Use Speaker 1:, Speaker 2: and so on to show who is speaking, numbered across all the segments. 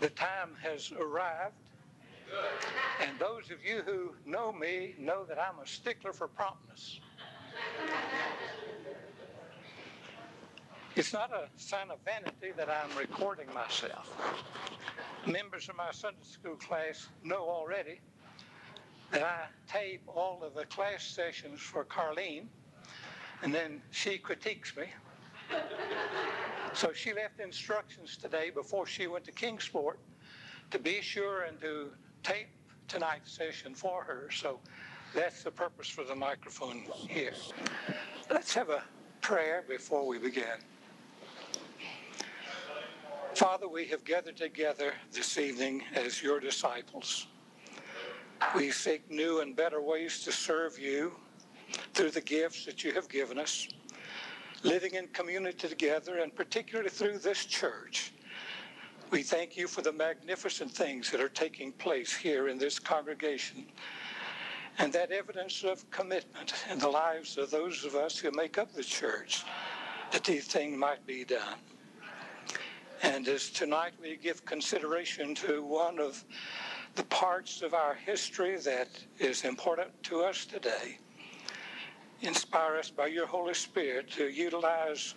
Speaker 1: The time has arrived. And those of you who know me know that I'm a stickler for promptness. It's not a sign of vanity that I'm recording myself. Members of my Sunday school class know already that I tape all of the class sessions for Carlene, and then she critiques me. So she left instructions today before she went to Kingsport to be sure and to tape tonight's session for her. So that's the purpose for the microphone here. Let's have a prayer before we begin. Father, we have gathered together this evening as your disciples. We seek new and better ways to serve you through the gifts that you have given us, living in community together, and particularly through this church. We thank you for the magnificent things that are taking place here in this congregation and that evidence of commitment in the lives of those of us who make up the church that these things might be done. And as tonight we give consideration to one of the parts of our history that is important to us today, inspire us by your Holy Spirit to utilize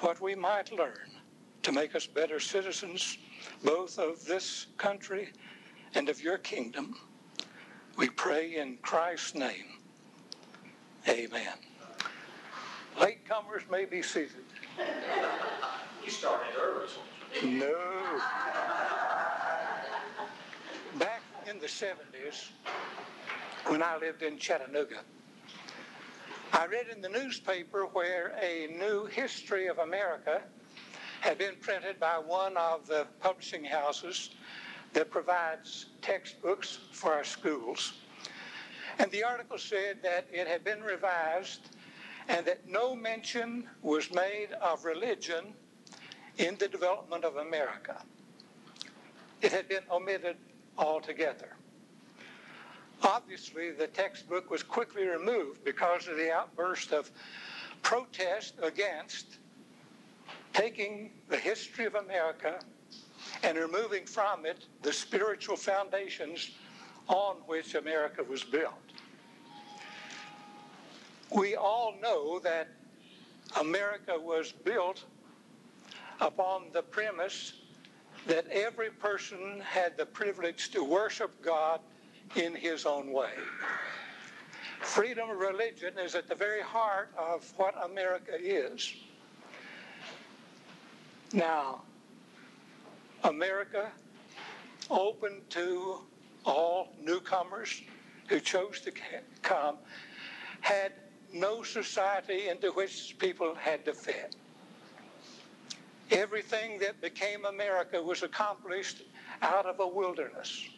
Speaker 1: what we might learn to make us better citizens, both of this country and of your kingdom. We pray in Christ's name. Amen. Latecomers may be seated.
Speaker 2: You started early.
Speaker 1: No. Back in the 70s, when I lived in Chattanooga, I read in the newspaper where a new history of America had been printed by one of the publishing houses that provides textbooks for our schools. And the article said that it had been revised and that no mention was made of religion in the development of America. It had been omitted altogether. Obviously, the textbook was quickly removed because of the outburst of protest against taking the history of America and removing from it the spiritual foundations on which America was built. We all know that America was built upon the premise that every person had the privilege to worship God in his own way. Freedom of religion is at the very heart of what America is. Now, America open to all newcomers who chose to come had no society into which people had to fit. Everything that became America was accomplished out of a wilderness.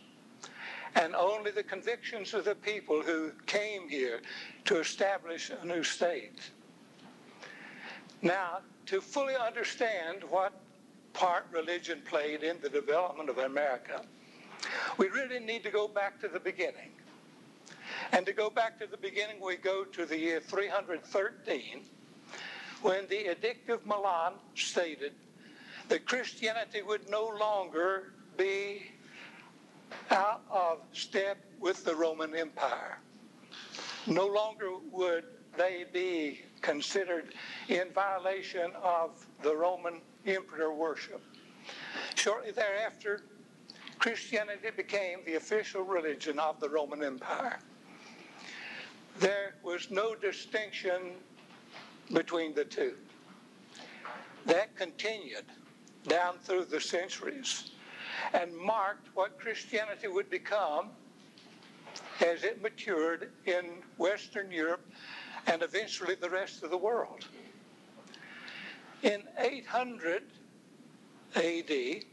Speaker 1: And only the convictions of the people who came here to establish a new state. Now, to fully understand what part religion played in the development of America, we really need to go back to the beginning. And to go back to the beginning, we go to the year 313 when the Edict of Milan stated that Christianity would no longer be out of step with the Roman Empire. No longer would they be considered in violation of the Roman emperor worship. Shortly thereafter, Christianity became the official religion of the Roman Empire. There was no distinction between the two. That continued down through the centuries and marked what Christianity would become as it matured in Western Europe and eventually the rest of the world. In 800 AD,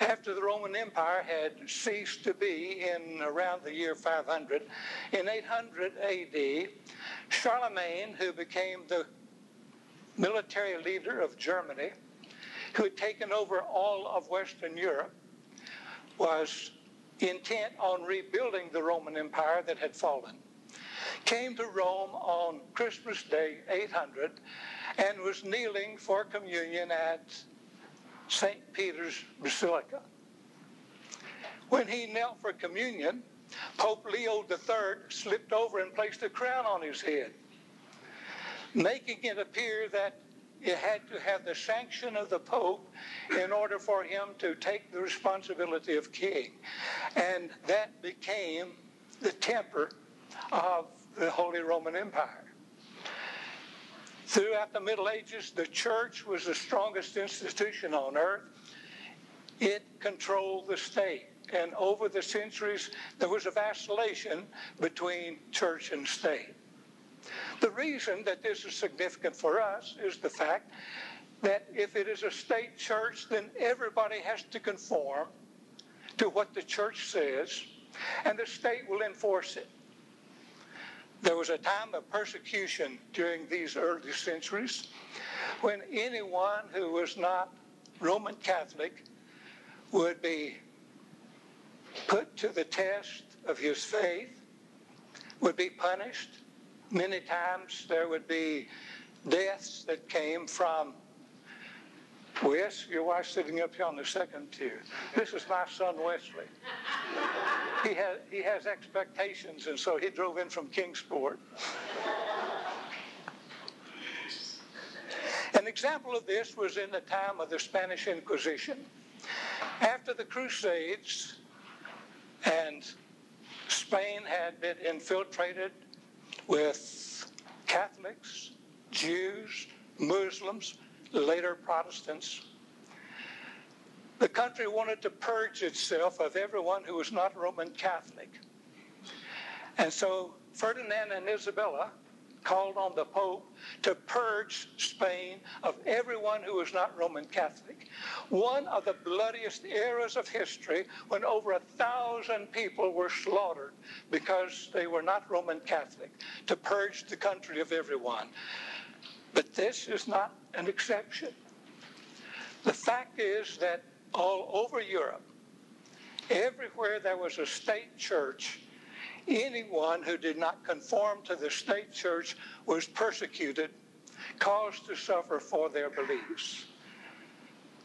Speaker 1: after the Roman Empire had ceased to be in around the year 500, in 800 AD, Charlemagne, who became the military leader of Germany, who had taken over all of Western Europe, was intent on rebuilding the Roman Empire that had fallen. Came to Rome on Christmas Day, 800, and was kneeling for communion at St. Peter's Basilica. When he knelt for communion, Pope Leo III slipped over and placed a crown on his head, making it appear that it had to have the sanction of the Pope in order for him to take the responsibility of king. And that became the temper of the Holy Roman Empire. Throughout the Middle Ages, the church was the strongest institution on earth. It controlled the state. And over the centuries, there was a vacillation between church and state. The reason that this is significant for us is the fact that if it is a state church, then everybody has to conform to what the church says, and the state will enforce it. There was a time of persecution during these early centuries when anyone who was not Roman Catholic would be put to the test of his faith, would be punished. Many times there would be deaths that came from Wes, your wife sitting up here on the second tier. This is my son Wesley. He has, he has expectations, and so he drove in from Kingsport. An example of this was in the time of the Spanish Inquisition. After the Crusades, and Spain had been infiltrated with Catholics, Jews, Muslims, later Protestants. The country wanted to purge itself of everyone who was not Roman Catholic. And so Ferdinand and Isabella called on the Pope to purge Spain of everyone who was not Roman Catholic. One of the bloodiest eras of history when over a thousand people were slaughtered because they were not Roman Catholic, to purge the country of everyone. But this is not an exception. The fact is that all over Europe, everywhere there was a state church, anyone who did not conform to the state church was persecuted, caused to suffer for their beliefs.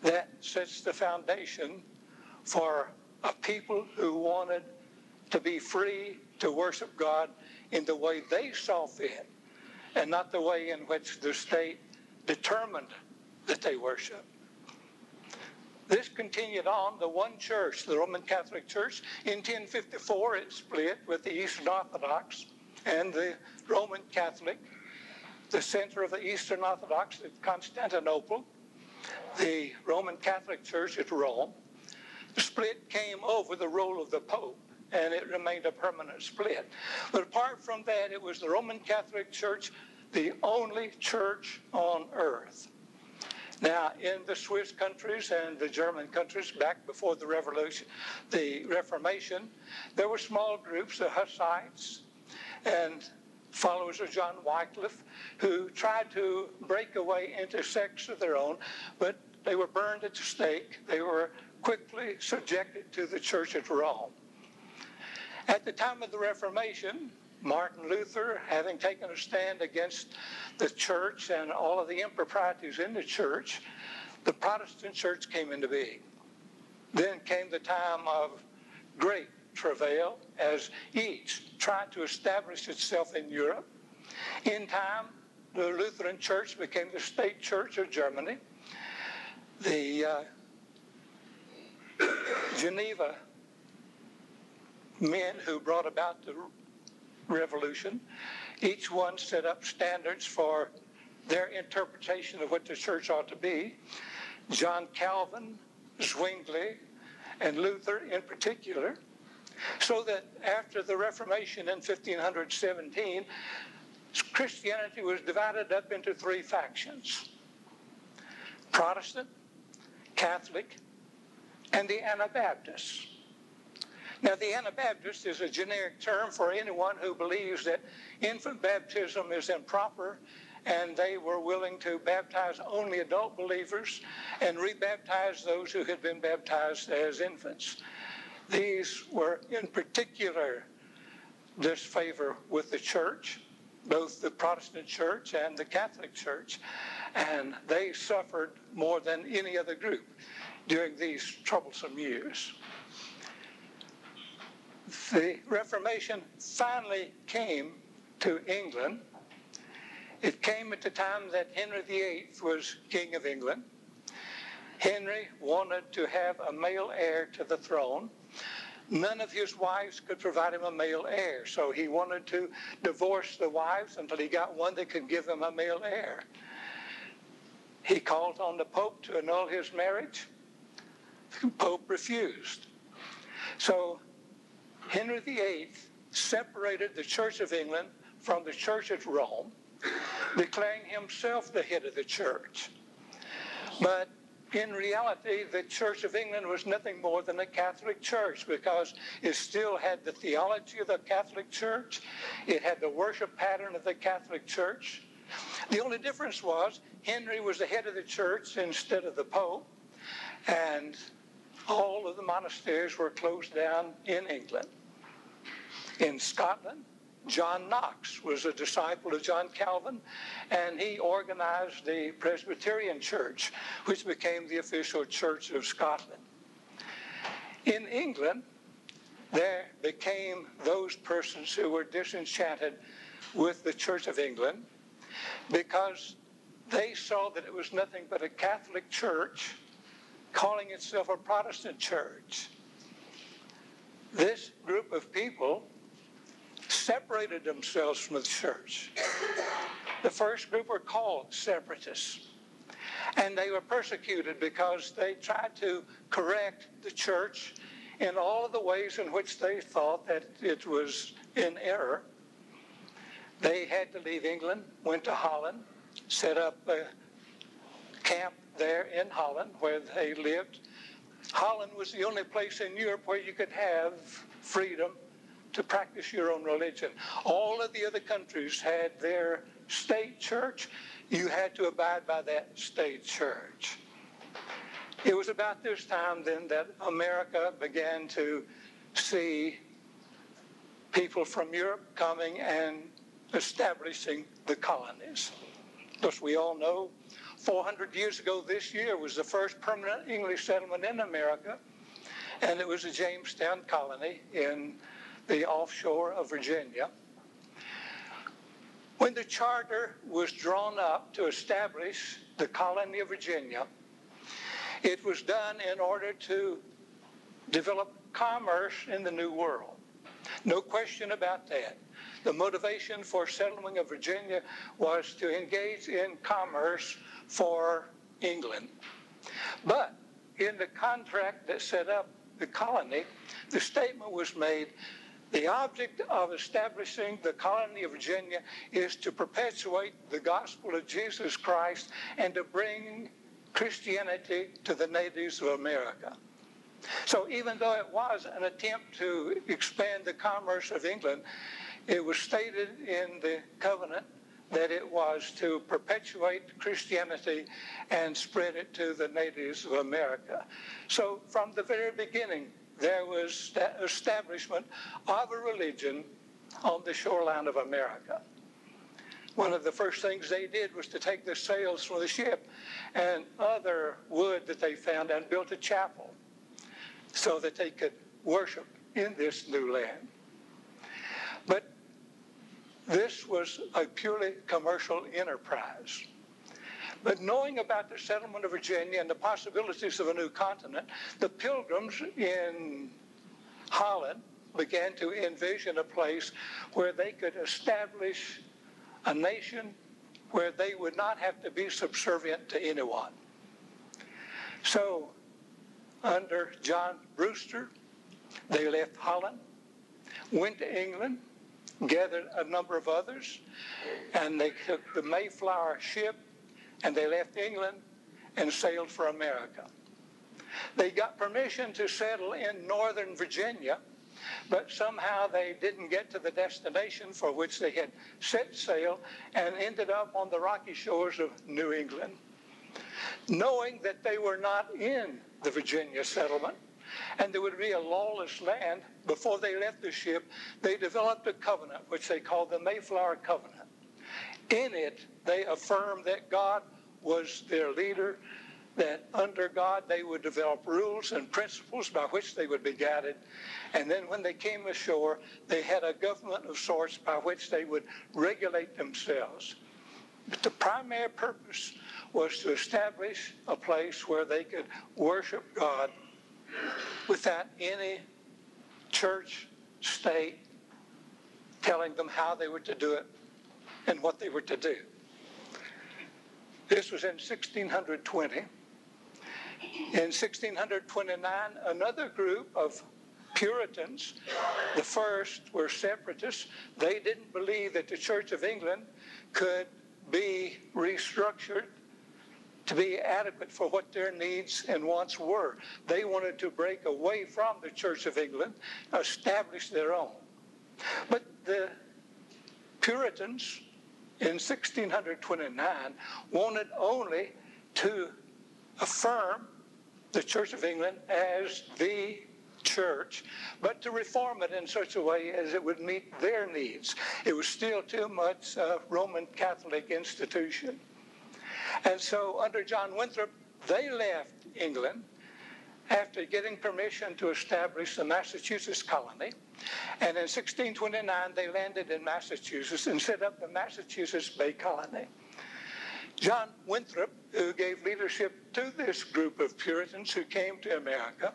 Speaker 1: That sets the foundation for a people who wanted to be free to worship God in the way they saw fit and not the way in which the state determined that they worship. This continued on. The one church, the Roman Catholic Church, in 1054 it split with the Eastern Orthodox and the Roman Catholic. The center of the Eastern Orthodox at Constantinople, the Roman Catholic Church at Rome. The split came over the role of the Pope and it remained a permanent split. But apart from that, it was the Roman Catholic Church, the only church on earth. Now, in the Swiss countries and the German countries, back before the Revolution, the Reformation, there were small groups, the Hussites and followers of John Wycliffe, who tried to break away into sects of their own, but they were burned at the stake. They were quickly subjected to the church at Rome. At the time of the Reformation, Martin Luther, having taken a stand against the church and all of the improprieties in the church, the Protestant church came into being. Then came the time of great travail as each tried to establish itself in Europe. In time, the Lutheran Church became the state church of Germany. The uh, Geneva men who brought about the revolution. Each one set up standards for their interpretation of what the church ought to be. John Calvin, Zwingli, and Luther in particular. So that after the Reformation in 1517, Christianity was divided up into three factions Protestant, Catholic, and the Anabaptists. Now, the Anabaptist is a generic term for anyone who believes that infant baptism is improper and they were willing to baptize only adult believers and rebaptize those who had been baptized as infants. These were in particular disfavor with the church, both the Protestant church and the Catholic church, and they suffered more than any other group. during these troublesome years. The Reformation finally came to England. It came at the time that Henry VIII was King of England. Henry wanted to have a male heir to the throne. None of his wives could provide him a male heir, so he wanted to divorce the wives until he got one that could give him a male heir. He called on the Pope to annul his marriage. The Pope refused. So Henry VIII separated the Church of England from the Church of Rome, declaring himself the head of the church. But in reality, the Church of England was nothing more than a Catholic church because it still had the theology of the Catholic Church, it had the worship pattern of the Catholic Church. The only difference was Henry was the head of the church instead of the Pope, and all of the monasteries were closed down in England. In Scotland, John Knox was a disciple of John Calvin, and he organized the Presbyterian Church, which became the official church of Scotland. In England, there became those persons who were disenchanted with the Church of England because they saw that it was nothing but a Catholic church calling itself a Protestant church. This group of people separated themselves from the church. The first group were called separatists. And they were persecuted because they tried to correct the church in all of the ways in which they thought that it was in error. They had to leave England, went to Holland, set up a camp there in Holland where they lived. Holland was the only place in Europe where you could have freedom to practice your own religion. All of the other countries had their state church. You had to abide by that state church. It was about this time then that America began to see people from Europe coming and establishing the colonies. Because we all know 400 years ago this year was the first permanent English settlement in America, and it was a Jamestown colony in the offshore of Virginia. When the charter was drawn up to establish the colony of Virginia, it was done in order to develop commerce in the New World. No question about that. The motivation for settling of Virginia was to engage in commerce for England. But in the contract that set up the colony, the statement was made the object of establishing the colony of Virginia is to perpetuate the gospel of Jesus Christ and to bring Christianity to the natives of America. So even though it was an attempt to expand the commerce of England, it was stated in the covenant that it was to perpetuate Christianity and spread it to the natives of America. So from the very beginning, there was the establishment of a religion on the shoreline of America. One of the first things they did was to take the sails from the ship and other wood that they found and built a chapel so that they could worship in this new land. This was a purely commercial enterprise. But knowing about the settlement of Virginia and the possibilities of a new continent, the pilgrims in Holland began to envision a place where they could establish a nation where they would not have to be subservient to anyone. So, under John Brewster, they left Holland, went to England, gathered a number of others, and they took the Mayflower ship and they left England and sailed for America. They got permission to settle in northern Virginia, but somehow they didn't get to the destination for which they had set sail and ended up on the rocky shores of New England. Knowing that they were not in the Virginia settlement, and there would be a lawless land before they left the ship, they developed a covenant, which they called the Mayflower Covenant. In it, they affirmed that God was their leader, that under God they would develop rules and principles by which they would be guided. And then when they came ashore, they had a government of sorts by which they would regulate themselves. But the primary purpose was to establish a place where they could worship God without any church, state telling them how they were to do it and what they were to do. This was in 1620. In 1629, another group of Puritans, the first were separatists. They didn't believe that the Church of England could be restructured to be adequate for what their needs and wants were. They wanted to break away from the Church of England, establish their own. But the Puritans in 1629 wanted only to affirm the Church of England as the church, but to reform it in such a way as it would meet their needs. It was still too much a Roman Catholic institution. And so, under John Winthrop, they left England after getting permission to establish the Massachusetts colony. And in 1629, they landed in Massachusetts and set up the Massachusetts Bay Colony. John Winthrop, who gave leadership to this group of Puritans who came to America,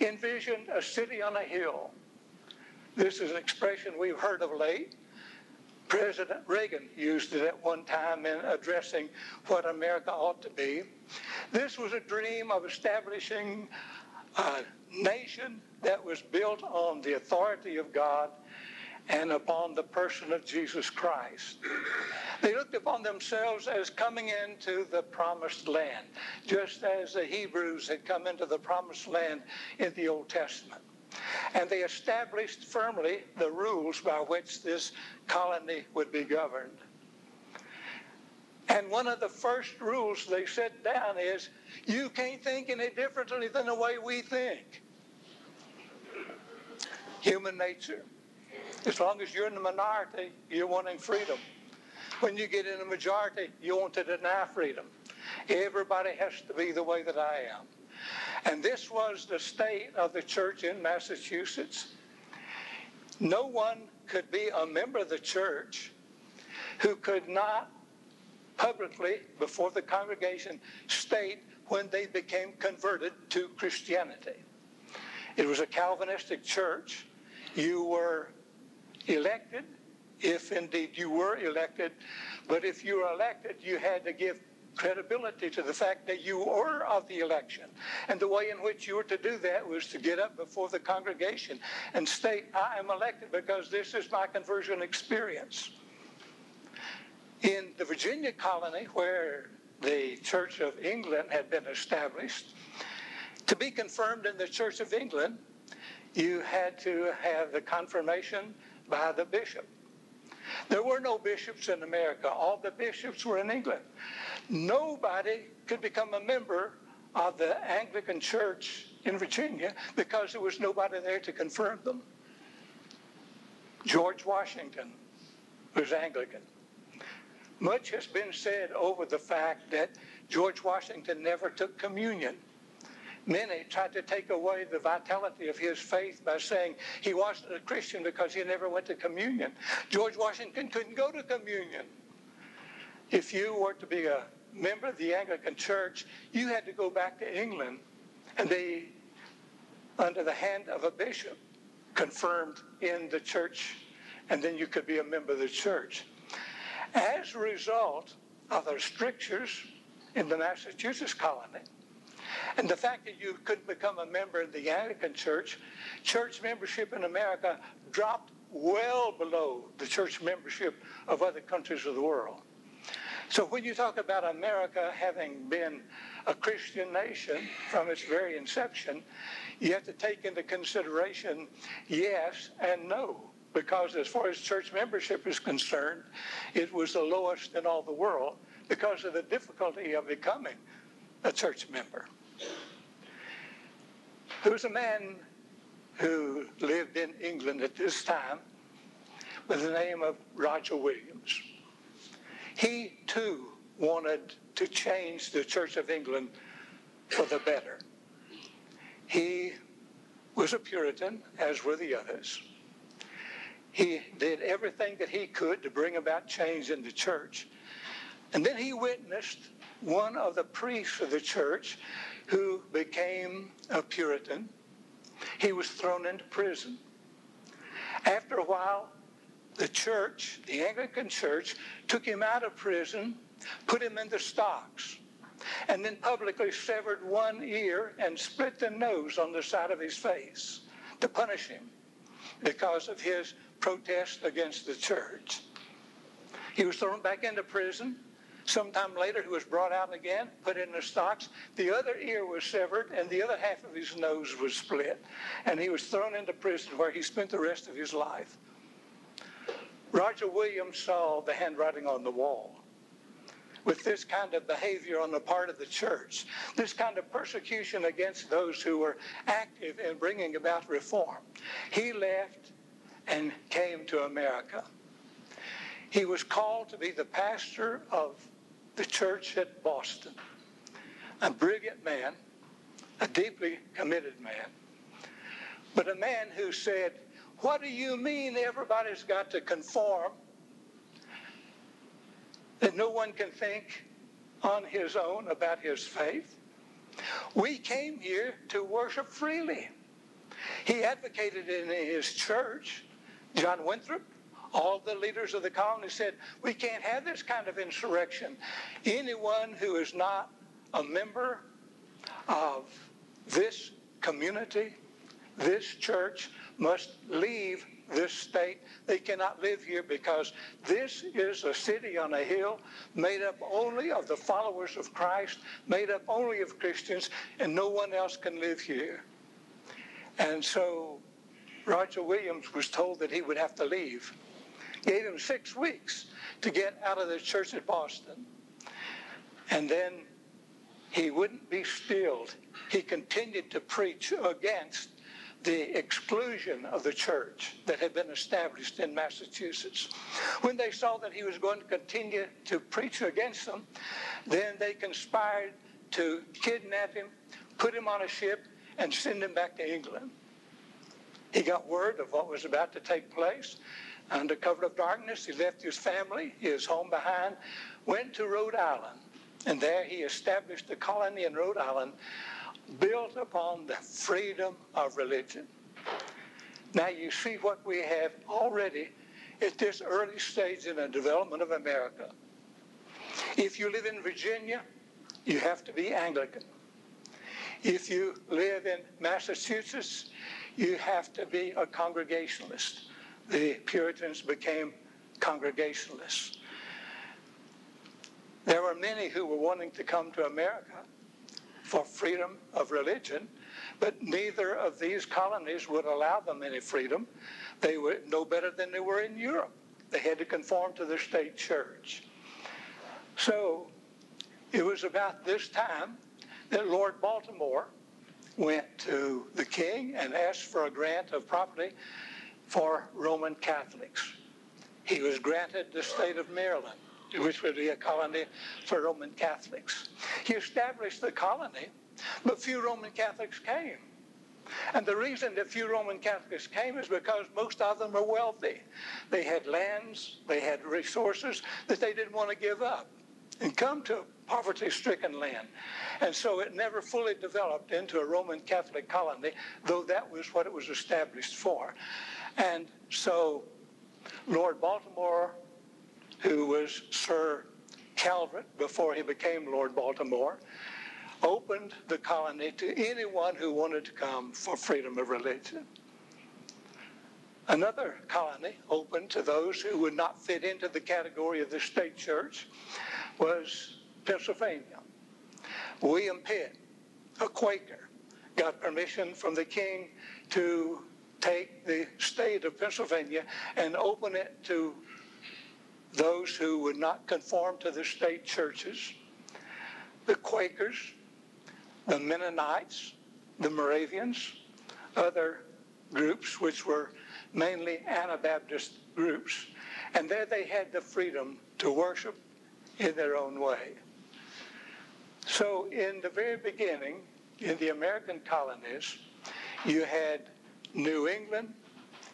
Speaker 1: envisioned a city on a hill. This is an expression we've heard of late. President Reagan used it at one time in addressing what America ought to be. This was a dream of establishing a nation that was built on the authority of God and upon the person of Jesus Christ. They looked upon themselves as coming into the promised land, just as the Hebrews had come into the promised land in the Old Testament. And they established firmly the rules by which this colony would be governed. And one of the first rules they set down is you can't think any differently than the way we think. Human nature. As long as you're in the minority, you're wanting freedom. When you get in the majority, you want to deny freedom. Everybody has to be the way that I am. And this was the state of the church in Massachusetts. No one could be a member of the church who could not publicly, before the congregation, state when they became converted to Christianity. It was a Calvinistic church. You were elected, if indeed you were elected, but if you were elected, you had to give credibility to the fact that you were of the election. And the way in which you were to do that was to get up before the congregation and state, I am elected because this is my conversion experience. In the Virginia colony, where the Church of England had been established, to be confirmed in the Church of England, you had to have the confirmation by the bishop. There were no bishops in America. All the bishops were in England. Nobody could become a member of the Anglican Church in Virginia because there was nobody there to confirm them. George Washington was Anglican. Much has been said over the fact that George Washington never took communion. Many tried to take away the vitality of his faith by saying he wasn't a Christian because he never went to communion. George Washington couldn't go to communion. If you were to be a member of the Anglican Church, you had to go back to England and be under the hand of a bishop, confirmed in the church, and then you could be a member of the church. As a result of the strictures in the Massachusetts colony, and the fact that you couldn't become a member of the Anglican Church, church membership in America dropped well below the church membership of other countries of the world. So when you talk about America having been a Christian nation from its very inception, you have to take into consideration yes and no. Because as far as church membership is concerned, it was the lowest in all the world because of the difficulty of becoming a church member. Was a man who lived in England at this time with the name of Roger Williams. He too wanted to change the Church of England for the better. He was a Puritan, as were the others. He did everything that he could to bring about change in the church. And then he witnessed one of the priests of the church who became a Puritan. He was thrown into prison. After a while, the church, the Anglican church, took him out of prison, put him in the stocks, and then publicly severed one ear and split the nose on the side of his face to punish him because of his protest against the church. He was thrown back into prison. Sometime later, he was brought out again, put in the stocks. The other ear was severed, and the other half of his nose was split. And he was thrown into prison where he spent the rest of his life. Roger Williams saw the handwriting on the wall with this kind of behavior on the part of the church, this kind of persecution against those who were active in bringing about reform. He left and came to America. He was called to be the pastor of the church at Boston. A brilliant man, a deeply committed man, but a man who said, What do you mean everybody's got to conform that no one can think on his own about his faith. We came here to worship freely. He advocated in his church, John Winthrop, all the leaders of the colony said, we can't have this kind of insurrection. Anyone who is not a member of this community, this church, must leave this state. They cannot live here because this is a city on a hill made up only of the followers of Christ, made up only of Christians, and no one else can live here. And so Roger Williams was told that he would have to leave. Gave him six weeks to get out of the church at Boston. And then he wouldn't be stilled. He continued to preach against the exclusion of the church that had been established in Massachusetts. When they saw that he was going to continue to preach against them, then they conspired to kidnap him, put him on a ship, and send him back to England. He got word of what was about to take place. Under cover of darkness, he left his family, his home behind, went to Rhode Island, and there he established a colony in Rhode Island built upon the freedom of religion. Now you see what we have already at this early stage in the development of America. If you live in Virginia, you have to be Anglican. If you live in Massachusetts, you have to be a Congregationalist. The Puritans became Congregationalists. There were many who were wanting to come to America for freedom of religion, but neither of these colonies would allow them any freedom. They were no better than they were in Europe. They had to conform to the state church. So it was about this time that Lord Baltimore went to the king and asked for a grant of property for Roman Catholics. He was granted the state of Maryland which would be a colony for Roman Catholics. He established the colony, but few Roman Catholics came. And the reason that few Roman Catholics came is because most of them were wealthy. They had lands, they had resources that they didn't want to give up and come to poverty stricken land. And so it never fully developed into a Roman Catholic colony, though that was what it was established for. And so Lord Baltimore who was Sir Calvert before he became Lord Baltimore, opened the colony to anyone who wanted to come for freedom of religion. Another colony open to those who would not fit into the category of the state church was Pennsylvania. William Pitt, a Quaker, got permission from the king to take the state of Pennsylvania and open it to those who would not conform to the state churches, the Quakers, the Mennonites, the Moravians, other groups which were mainly Anabaptist groups. And there they had the freedom to worship in their own way. So, in the very beginning, in the American colonies, you had New England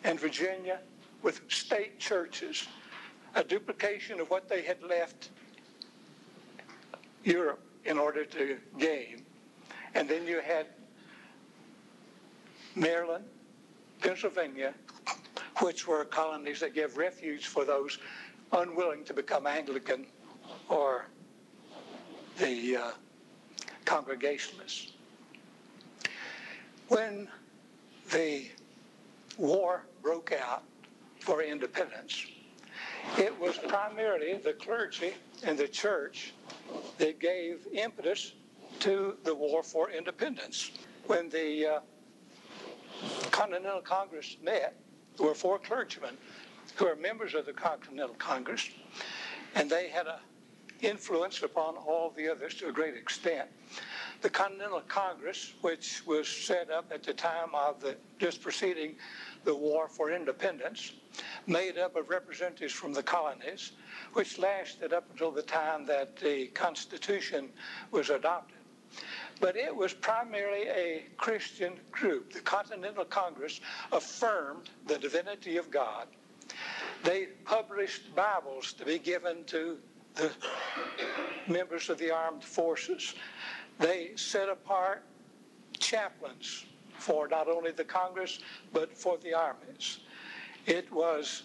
Speaker 1: and Virginia with state churches, a duplication of what they had left Europe in order to gain. And then you had Maryland, Pennsylvania, which were colonies that gave refuge for those unwilling to become Anglican or the uh, Congregationalists. When the war broke out for independence, it was primarily the clergy and the church that gave impetus to the war for independence. When the uh, Continental Congress met, there were four clergymen who are members of the Continental Congress, and they had an influence upon all the others to a great extent. The Continental Congress, which was set up at the time of the just preceding the War for Independence, made up of representatives from the colonies, which lasted up until the time that the Constitution was adopted. But it was primarily a Christian group. The Continental Congress affirmed the divinity of God. They published Bibles to be given to the members of the armed forces. They set apart chaplains for not only the Congress, but for the armies. It was,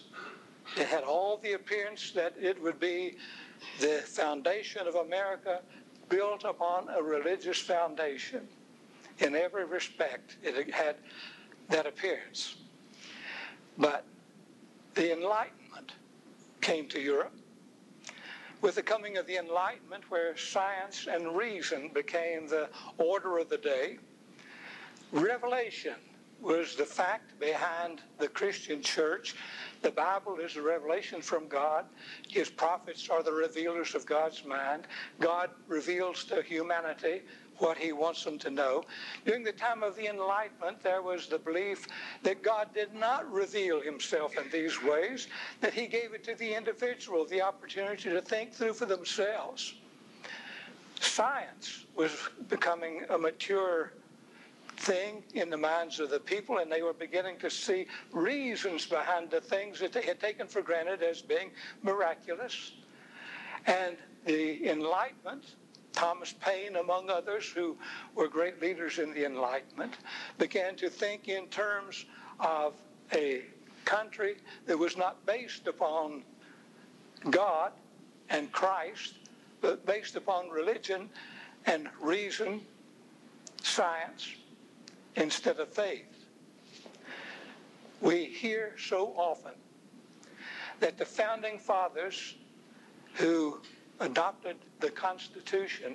Speaker 1: it had all the appearance that it would be the foundation of America built upon a religious foundation. In every respect, it had that appearance. But the Enlightenment came to Europe. With the coming of the Enlightenment, where science and reason became the order of the day, revelation was the fact behind the Christian church. The Bible is a revelation from God. His prophets are the revealers of God's mind. God reveals to humanity what he wants them to know. During the time of the Enlightenment, there was the belief that God did not reveal himself in these ways, that he gave it to the individual the opportunity to think through for themselves. Science was becoming a mature thing in the minds of the people, and they were beginning to see reasons behind the things that they had taken for granted as being miraculous. And the Enlightenment, Thomas Paine, among others, who were great leaders in the Enlightenment, began to think in terms of a country that was not based upon God and Christ, but based upon religion and reason, science, instead of faith. We hear so often that the founding fathers who adopted the Constitution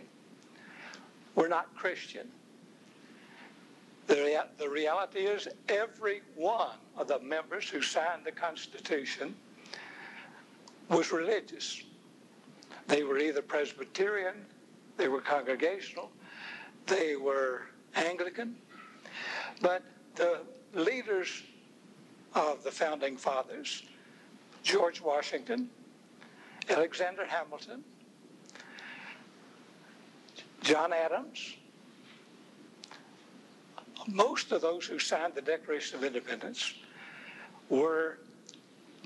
Speaker 1: were not Christian. The, rea- the reality is, every one of the members who signed the Constitution was religious. They were either Presbyterian, they were Congregational, they were Anglican, but the leaders of the founding fathers, George Washington, Alexander Hamilton, John Adams, most of those who signed the Declaration of Independence were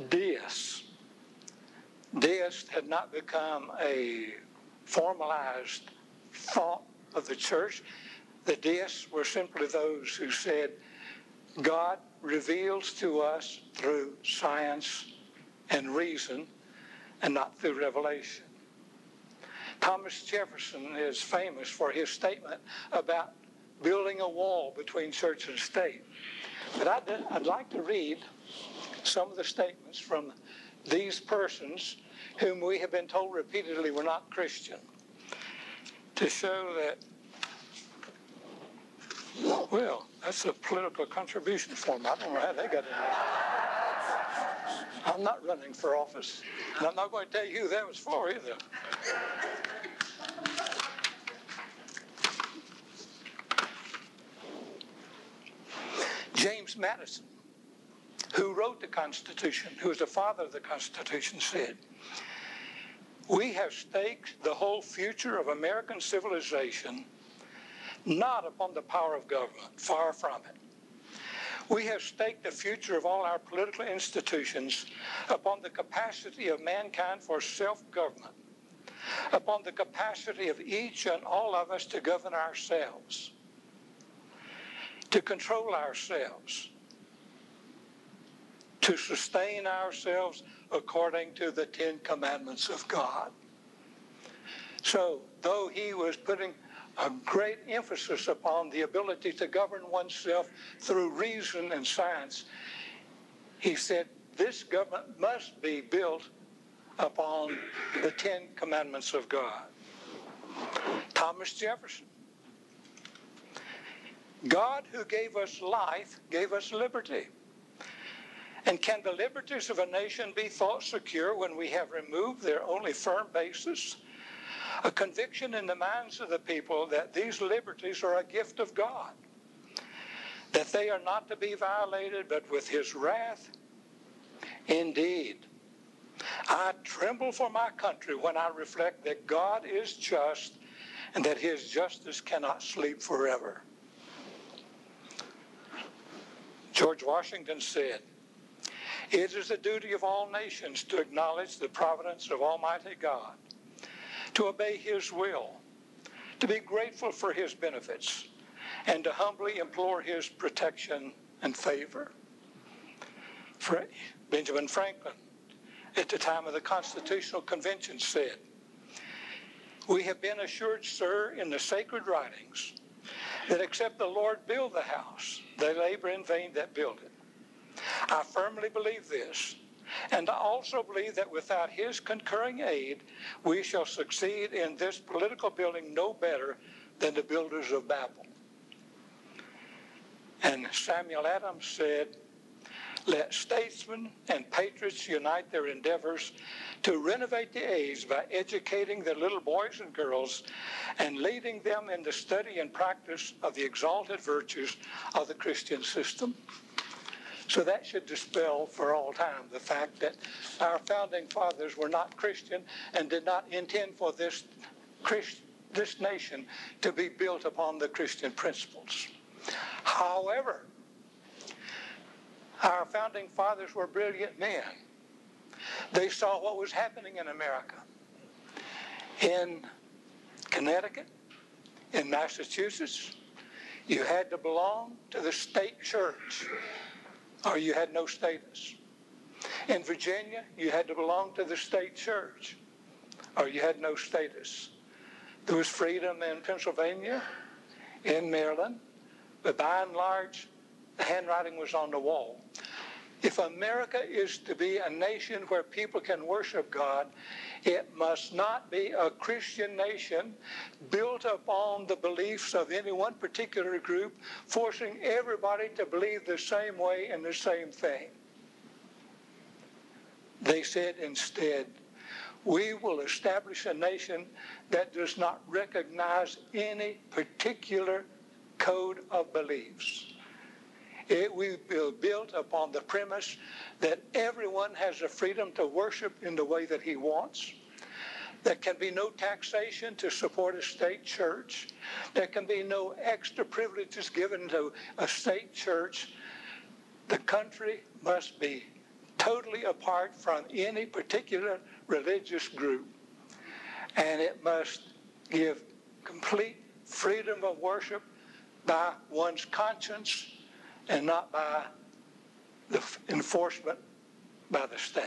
Speaker 1: deists. Deists had not become a formalized thought of the church. The deists were simply those who said, God reveals to us through science and reason and not through revelation. Thomas Jefferson is famous for his statement about building a wall between church and state. But I'd, I'd like to read some of the statements from these persons whom we have been told repeatedly were not Christian to show that, well, that's a political contribution form. I don't know how they got in there. I'm not running for office, and I'm not going to tell you who that was for either. James Madison, who wrote the Constitution, who was the father of the Constitution, said, We have staked the whole future of American civilization not upon the power of government, far from it. We have staked the future of all our political institutions upon the capacity of mankind for self government, upon the capacity of each and all of us to govern ourselves, to control ourselves, to sustain ourselves according to the Ten Commandments of God. So, though he was putting a great emphasis upon the ability to govern oneself through reason and science, he said this government must be built upon the Ten Commandments of God. Thomas Jefferson. God, who gave us life, gave us liberty. And can the liberties of a nation be thought secure when we have removed their only firm basis? A conviction in the minds of the people that these liberties are a gift of God, that they are not to be violated, but with His wrath. Indeed, I tremble for my country when I reflect that God is just and that His justice cannot sleep forever. George Washington said, it is the duty of all nations to acknowledge the providence of Almighty God, to obey His will, to be grateful for His benefits, and to humbly implore His protection and favor. Benjamin Franklin, at the time of the Constitutional Convention, said, We have been assured, sir, in the sacred writings, that except the Lord build the house, they labor in vain that build it. I firmly believe this, and I also believe that without his concurring aid, we shall succeed in this political building no better than the builders of Babel. And Samuel Adams said, let statesmen and patriots unite their endeavors to renovate the age by educating their little boys and girls and leading them in the study and practice of the exalted virtues of the Christian system. So that should dispel for all time the fact that our founding fathers were not Christian and did not intend for this, this nation to be built upon the Christian principles. However, our founding fathers were brilliant men. They saw what was happening in America. In Connecticut, in Massachusetts, you had to belong to the state church or you had no status. In Virginia, you had to belong to the state church or you had no status. There was freedom in Pennsylvania, in Maryland, but by and large, the handwriting was on the wall. If America is to be a nation where people can worship God, it must not be a Christian nation built upon the beliefs of any one particular group, forcing everybody to believe the same way and the same thing. They said instead, we will establish a nation that does not recognize any particular code of beliefs. It will be built upon the premise that everyone has the freedom to worship in the way that he wants. There can be no taxation to support a state church. There can be no extra privileges given to a state church. The country must be totally apart from any particular religious group. And it must give complete freedom of worship by one's conscience and not by the enforcement by the state.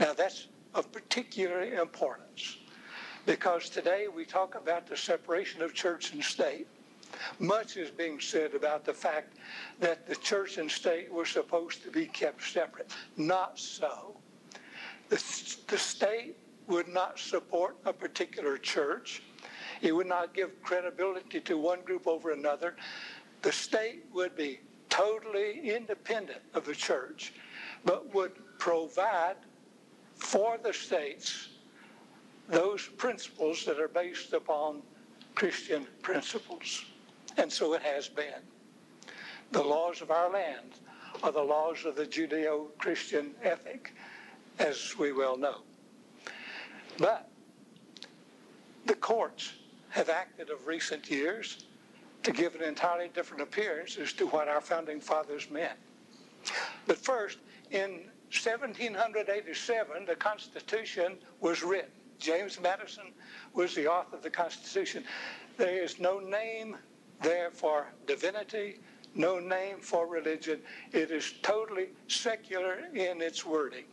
Speaker 1: Now, that's of particular importance because today we talk about the separation of church and state. Much is being said about the fact that the church and state were supposed to be kept separate. Not so. The, the state would not support a particular church. It would not give credibility to one group over another the state would be totally independent of the church, but would provide for the states those principles that are based upon Christian principles. And so it has been. The laws of our land are the laws of the Judeo Christian ethic, as we well know. But the courts have acted of recent years to give an entirely different appearance as to what our founding fathers meant. But first, in 1787, the Constitution was written. James Madison was the author of the Constitution. There is no name there for divinity, no name for religion. It is totally secular in its wording.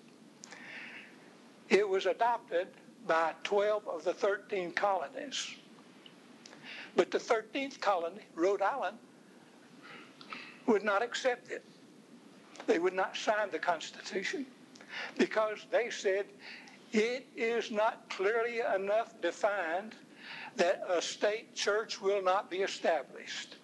Speaker 1: It was adopted by 12 of the 13 colonies. But the 13th colony, Rhode Island, would not accept it. They would not sign the Constitution because they said it is not clearly enough defined that a state church will not be established.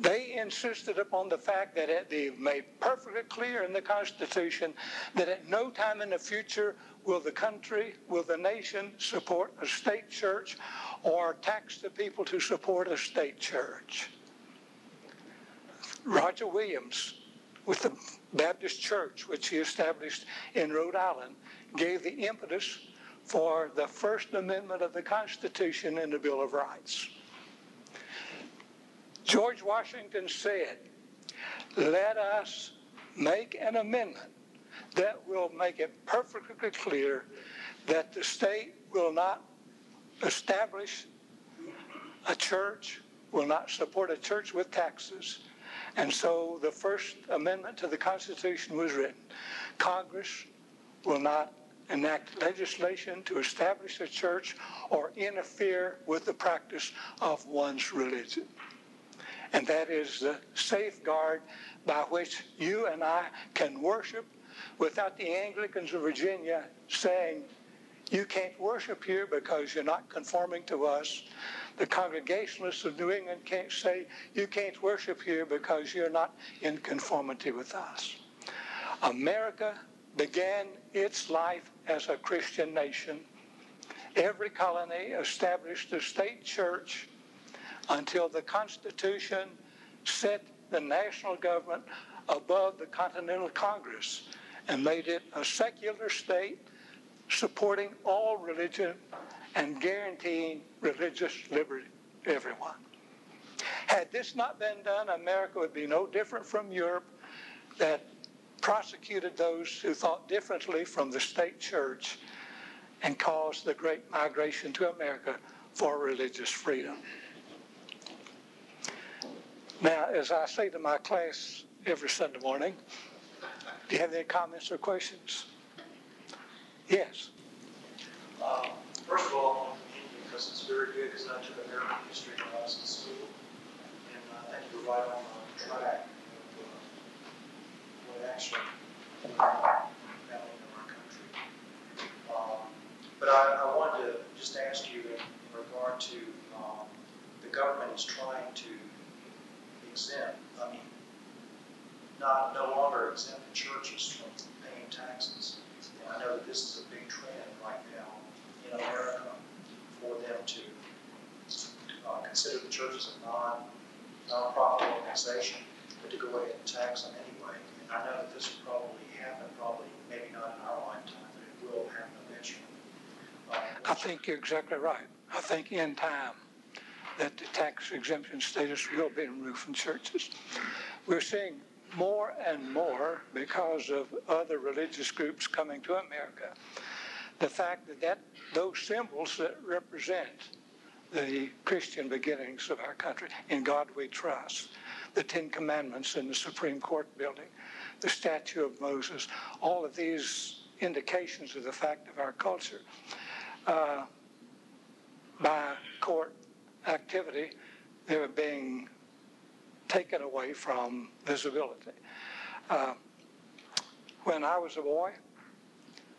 Speaker 1: They insisted upon the fact that it, they made perfectly clear in the Constitution that at no time in the future will the country, will the nation support a state church or tax the people to support a state church. Roger Williams, with the Baptist Church, which he established in Rhode Island, gave the impetus for the First Amendment of the Constitution and the Bill of Rights. George Washington said, let us make an amendment that will make it perfectly clear that the state will not establish a church, will not support a church with taxes. And so the First Amendment to the Constitution was written. Congress will not enact legislation to establish a church or interfere with the practice of one's religion. And that is the safeguard by which you and I can worship without the Anglicans of Virginia saying, you can't worship here because you're not conforming to us. The Congregationalists of New England can't say, you can't worship here because you're not in conformity with us. America began its life as a Christian nation. Every colony established a state church until the Constitution set the national government above the Continental Congress and made it a secular state supporting all religion and guaranteeing religious liberty to everyone. Had this not been done, America would be no different from Europe that prosecuted those who thought differently from the state church and caused the great migration to America for religious freedom. Now, as I say to my class every Sunday morning, do you have any comments or questions? Yes.
Speaker 2: Um, first of all, because it's very good, because I took American history class in school, and I think you're right on the track of uh, what actually happened in our country. Um, but I, I wanted to just ask you in, in regard to um, the government is trying to exempt, I mean, not no longer exempt the churches from paying taxes. And I know that this is a big trend right now in America for them to uh, consider the churches a non nonprofit organization, but to go ahead and tax them anyway. And I know that this will probably happen, probably maybe not in our lifetime, but it will happen eventually.
Speaker 1: Uh, I think you're exactly right. I think in time that the tax exemption status will be removed from churches. We're seeing more and more because of other religious groups coming to America. The fact that, that those symbols that represent the Christian beginnings of our country, in God we trust, the Ten Commandments in the Supreme Court building, the statue of Moses, all of these indications of the fact of our culture, uh, by court activity, they were being taken away from visibility. Uh, when I was a boy,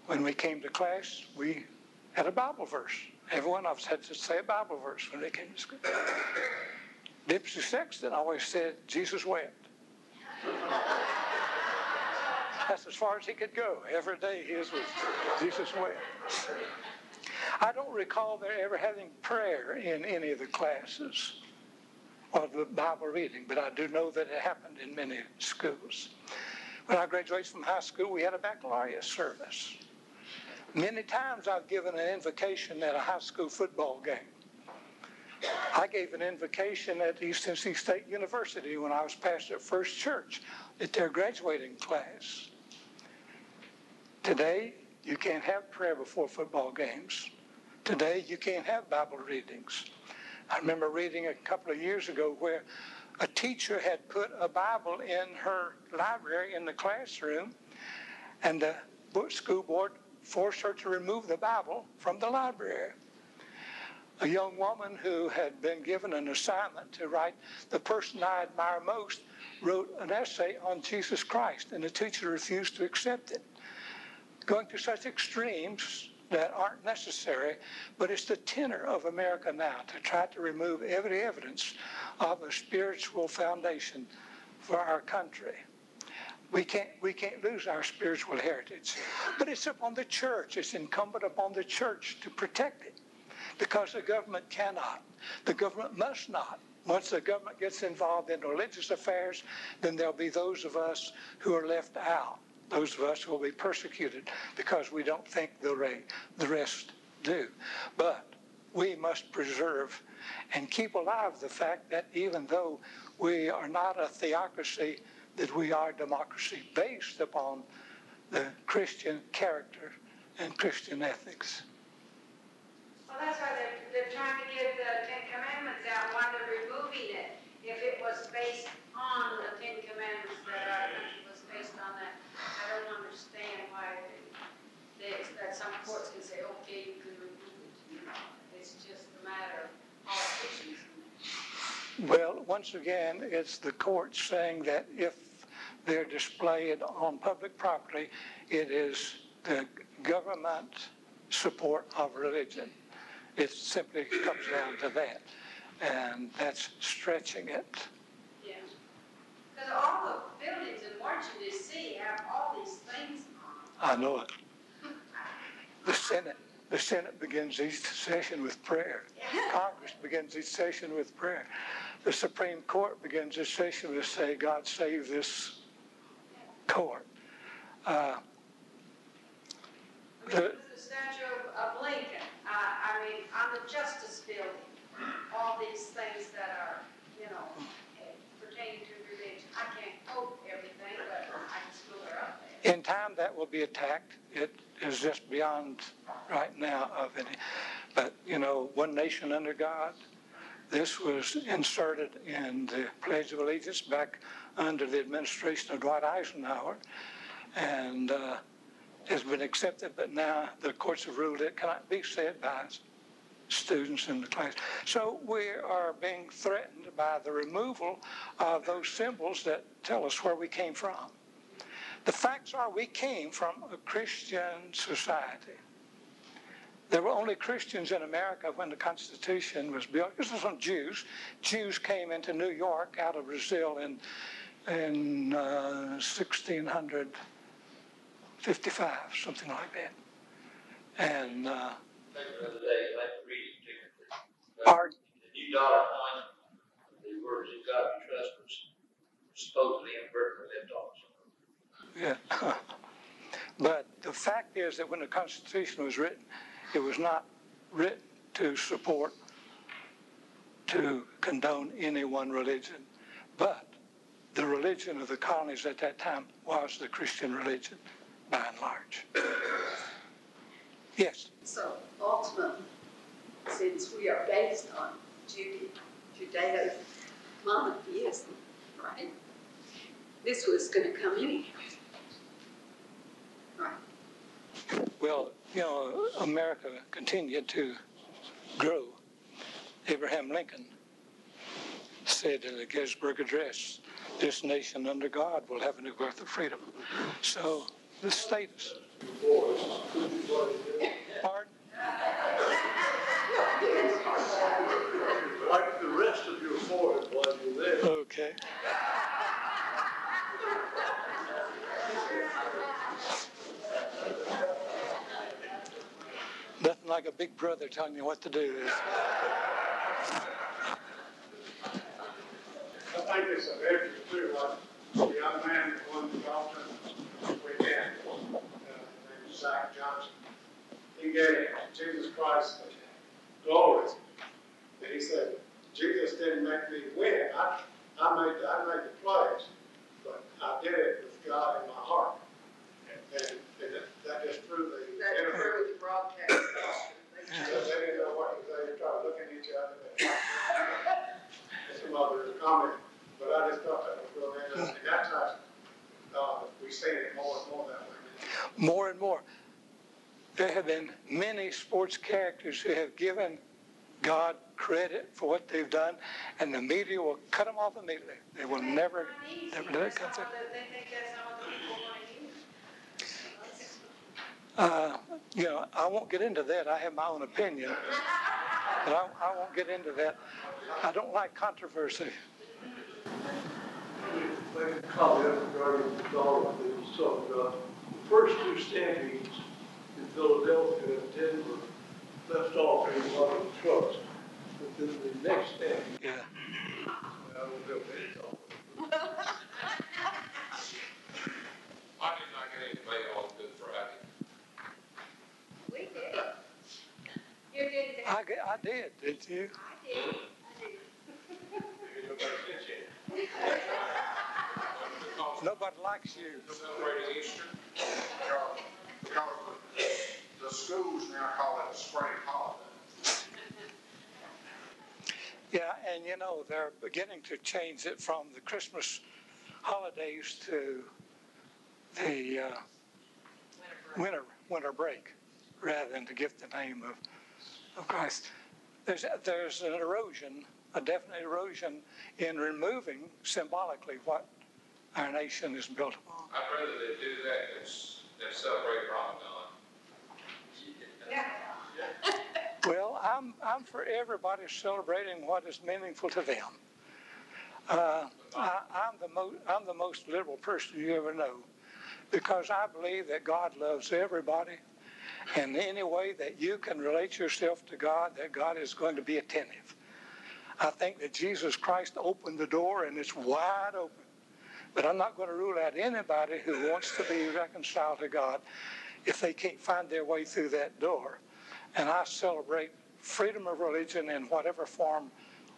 Speaker 1: when we came to class, we had a Bible verse. Every one of us had to say a Bible verse when they came to school. Dipsy Sexton always said, Jesus wept. That's as far as he could go. Every day his was Jesus wept. I don't recall there ever having prayer in any of the classes or the Bible reading, but I do know that it happened in many schools. When I graduated from high school, we had a baccalaureate service. Many times I've given an invocation at a high school football game. I gave an invocation at East Tennessee State University when I was pastor at First Church at their graduating class. Today, you can't have prayer before football games. Today, you can't have Bible readings. I remember reading a couple of years ago where a teacher had put a Bible in her library in the classroom, and the school board forced her to remove the Bible from the library. A young woman who had been given an assignment to write the person I admire most wrote an essay on Jesus Christ, and the teacher refused to accept it. Going to such extremes that aren't necessary, but it's the tenor of America now to try to remove every evidence of a spiritual foundation for our country. We can't, we can't lose our spiritual heritage. But it's upon the church, it's incumbent upon the church to protect it because the government cannot. The government must not. Once the government gets involved in religious affairs, then there'll be those of us who are left out. Those of us who will be persecuted because we don't think the, the rest do. But we must preserve and keep alive the fact that even though we are not a theocracy, that we are democracy based upon the Christian character and Christian ethics.
Speaker 3: Well, that's why they're, they're trying to get the Ten Commandments out, why they're removing it. If it was based on the Ten Commandments, that our country was based on that, I don't understand why they, they, that some courts can say, okay, you can remove it, you know. It's just a matter of politicians.
Speaker 1: Well, once again, it's the court saying that if they're displayed on public property, it is the government support of religion. It simply comes down to that. And that's stretching it.
Speaker 3: Yeah. Because all the buildings in Washington, D.C. have all these things on
Speaker 1: I know it. The Senate, the Senate begins each session with prayer. Congress begins each session with prayer. The Supreme Court begins its session with say, God save this court. Uh,
Speaker 3: the, the statue of, Lincoln, uh, I mean, on the Justice Building, all these things that are, you know, pertaining to religion. I can't quote everything, but I can still up there.
Speaker 1: In time, that will be attacked. It is just beyond right now of any. But, you know, one nation under God, this was inserted in the Pledge of Allegiance back under the administration of Dwight Eisenhower and uh, has been accepted, but now the courts have ruled it cannot be said by students in the class. So we are being threatened by the removal of those symbols that tell us where we came from. The facts are we came from a Christian society. There were only Christians in America when the Constitution was built. This was on Jews. Jews came into New York out of Brazil in, in uh, 1655, something like that. And uh,
Speaker 4: the other day, like reading
Speaker 1: Pardon?
Speaker 4: The new dollar coin, the words of God trust was supposedly
Speaker 1: off. Yeah. but the fact is that when the Constitution was written, it was not written to support, to condone any one religion, but the religion of the colonies at that time was the Christian religion, by and large. Yes.
Speaker 5: So ultimately, since we are based on Judeo monotheism, right? This was going to come anyway.
Speaker 1: Well, you know, America continued to grow. Abraham Lincoln said in the Gettysburg Address, this nation under God will have a new birth of freedom. So the status. Pardon?
Speaker 6: Like the rest of your forehead while you're there.
Speaker 1: Okay. Nothing like a big brother telling you what to do. is.
Speaker 6: I think it's a very clear one. The young man that won the Dalton weekend, uh, named Zach Johnson, he gave Jesus Christ glory. And he said, Jesus didn't make me win. I, I made, I made the plays, but I did it with God in my heart. And, and that- that just proved the.
Speaker 5: That early broadcast.
Speaker 6: Because they didn't know what, to say. they started looking at each other. and Some other comment, but I just thought that was real interesting. That's how, uh, we see it more and more that way.
Speaker 1: More and more. There have been many sports characters who have given God credit for what they've done, and the media will cut them off immediately. They will never, never
Speaker 3: want to use.
Speaker 1: Uh, you know, I won't get into that. I have my own opinion, but I, I won't get into that. I don't like controversy.
Speaker 7: Make a comment regarding the dollar. The first two standings in Philadelphia and Denver left off in a lot of trucks. But then the next standing,
Speaker 1: Yeah.
Speaker 7: I don't know if it's all.
Speaker 8: I did not get anybody on Good Friday.
Speaker 3: We did. You did
Speaker 1: I,
Speaker 3: that.
Speaker 1: I did, did you?
Speaker 3: I did. I did.
Speaker 7: Maybe nobody sent you.
Speaker 8: Because
Speaker 1: Nobody likes you.
Speaker 8: celebrating Easter,
Speaker 9: Because the, the schools now call it a spring holiday.
Speaker 1: Yeah, and you know, they're beginning to change it from the Christmas holidays to the uh, winter, winter break, rather than to give the name of, of Christ. There's, there's an erosion, a definite erosion in removing symbolically what our nation is built upon.
Speaker 8: I'd rather they do that than, than celebrate Ramadan.
Speaker 3: Yeah.
Speaker 1: Well, I'm, I'm for everybody celebrating what is meaningful to them. Uh, I, I'm the most, I'm the most liberal person you ever know because I believe that God loves everybody and any way that you can relate yourself to God, that God is going to be attentive. I think that Jesus Christ opened the door and it's wide open. But I'm not going to rule out anybody who wants to be reconciled to God if they can't find their way through that door. And I celebrate freedom of religion in whatever form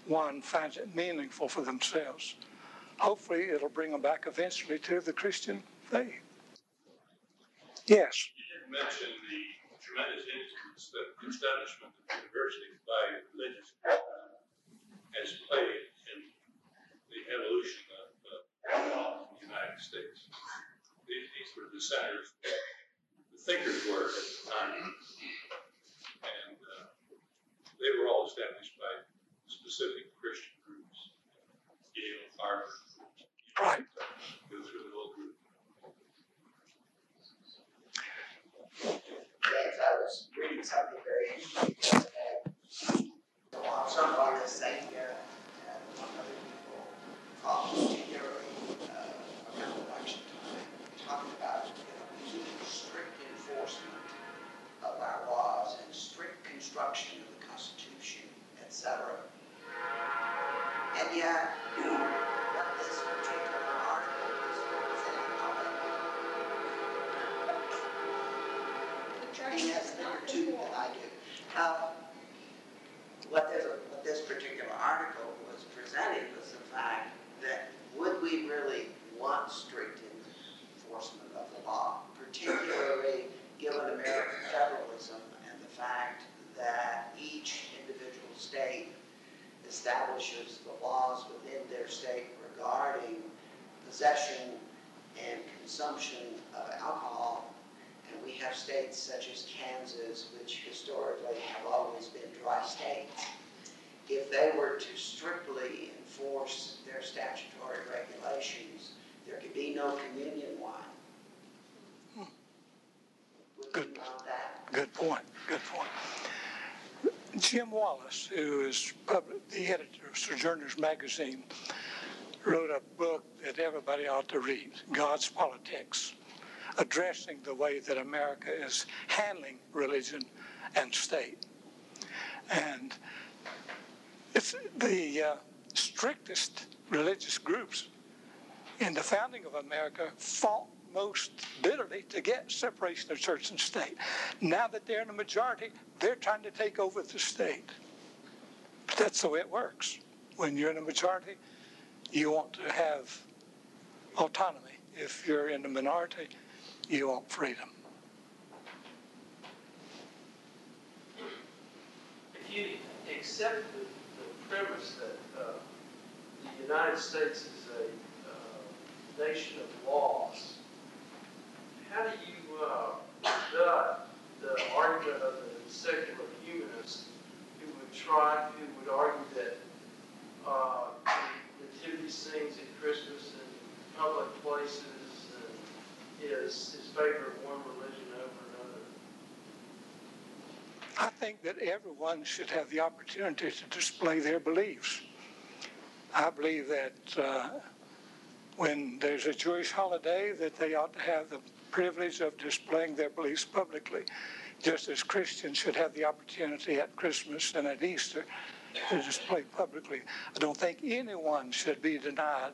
Speaker 1: one finds it meaningful for themselves. Hopefully, it'll bring them back eventually to the Christian faith. Yes.
Speaker 10: You did mention the tremendous influence that the establishment of the university by religious has played in the evolution of, uh, the United States. These, these were the centers, the thinkers were at the time. And, uh, they were all established by specific Christian groups. Yale, Harvard.
Speaker 1: Right.
Speaker 10: Go through the whole group.
Speaker 11: Yes, I was reading something very interesting yesterday. While some are saying, uh, and among other people, of our laws and strict construction of the Constitution, etc. And yet, what this particular article is presenting on it He has number two that I do. Um, what this, what this particular article was presenting was the fact that would we really want strict enforcement of the law, particularly given American federalism and the fact that each individual state establishes the laws within their state regarding possession and consumption of alcohol and we have states such as Kansas, which historically have always been dry states. If they were to strictly enforce their statutory regulations, there could be no communion wine. Hmm. Would we
Speaker 1: Good.
Speaker 11: want that?
Speaker 1: Good point. Good point. Jim Wallis, who is public, the editor of Sojourners Magazine, wrote a book that everybody ought to read God's Politics, addressing the way that America is handling religion and state. And it's the uh, strictest religious groups in the founding of America fought most bitterly to get separation of church and state. Now that they're in the majority, they're trying to take over the state. But that's the way it works. When you're in a majority, you want to have autonomy. If you're in the minority, you want freedom.
Speaker 7: If you accept the, the premise that, uh, the United States is a, uh, nation of laws, how do you, uh, rebut the argument of the secular humanist who would try, who would argue that, uh, the nativity scenes at Christmas in public places is, is favor of one religion over another?
Speaker 1: I think that everyone should have the opportunity to display their beliefs. I believe that uh, when there's a Jewish holiday, that they ought to have the privilege of displaying their beliefs publicly, just as Christians should have the opportunity at Christmas and at Easter to display publicly. I don't think anyone should be denied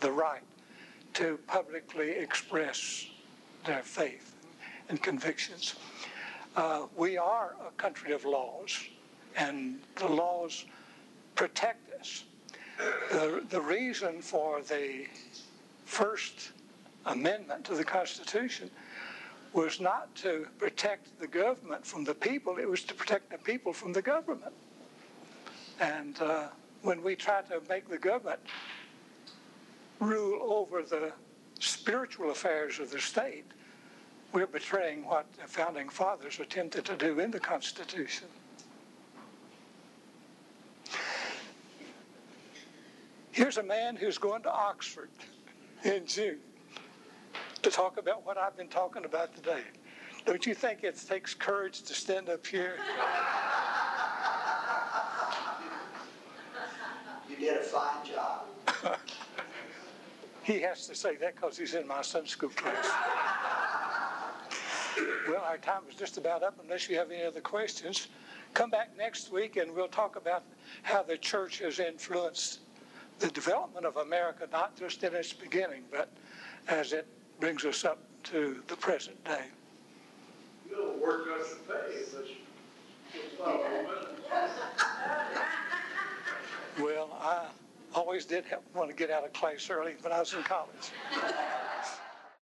Speaker 1: the right to publicly express their faith and convictions. Uh, we are a country of laws, and the laws protect us. The, the reason for the first amendment to the Constitution was not to protect the government from the people, it was to protect the people from the government. And uh, when we try to make the government rule over the spiritual affairs of the state, we're betraying what the founding fathers attempted to do in the Constitution. Here's a man who's going to Oxford in June to talk about what I've been talking about today. Don't you think it takes courage to stand up here?
Speaker 11: You did a fine job.
Speaker 1: he has to say that because he's in my Sunday school class. well, our time is just about up unless you have any other questions. Come back next week and we'll talk about how the church has influenced the development of America, not just in its beginning, but as it brings us up to the present day. Well, I always did want to get out of class early when I was in college.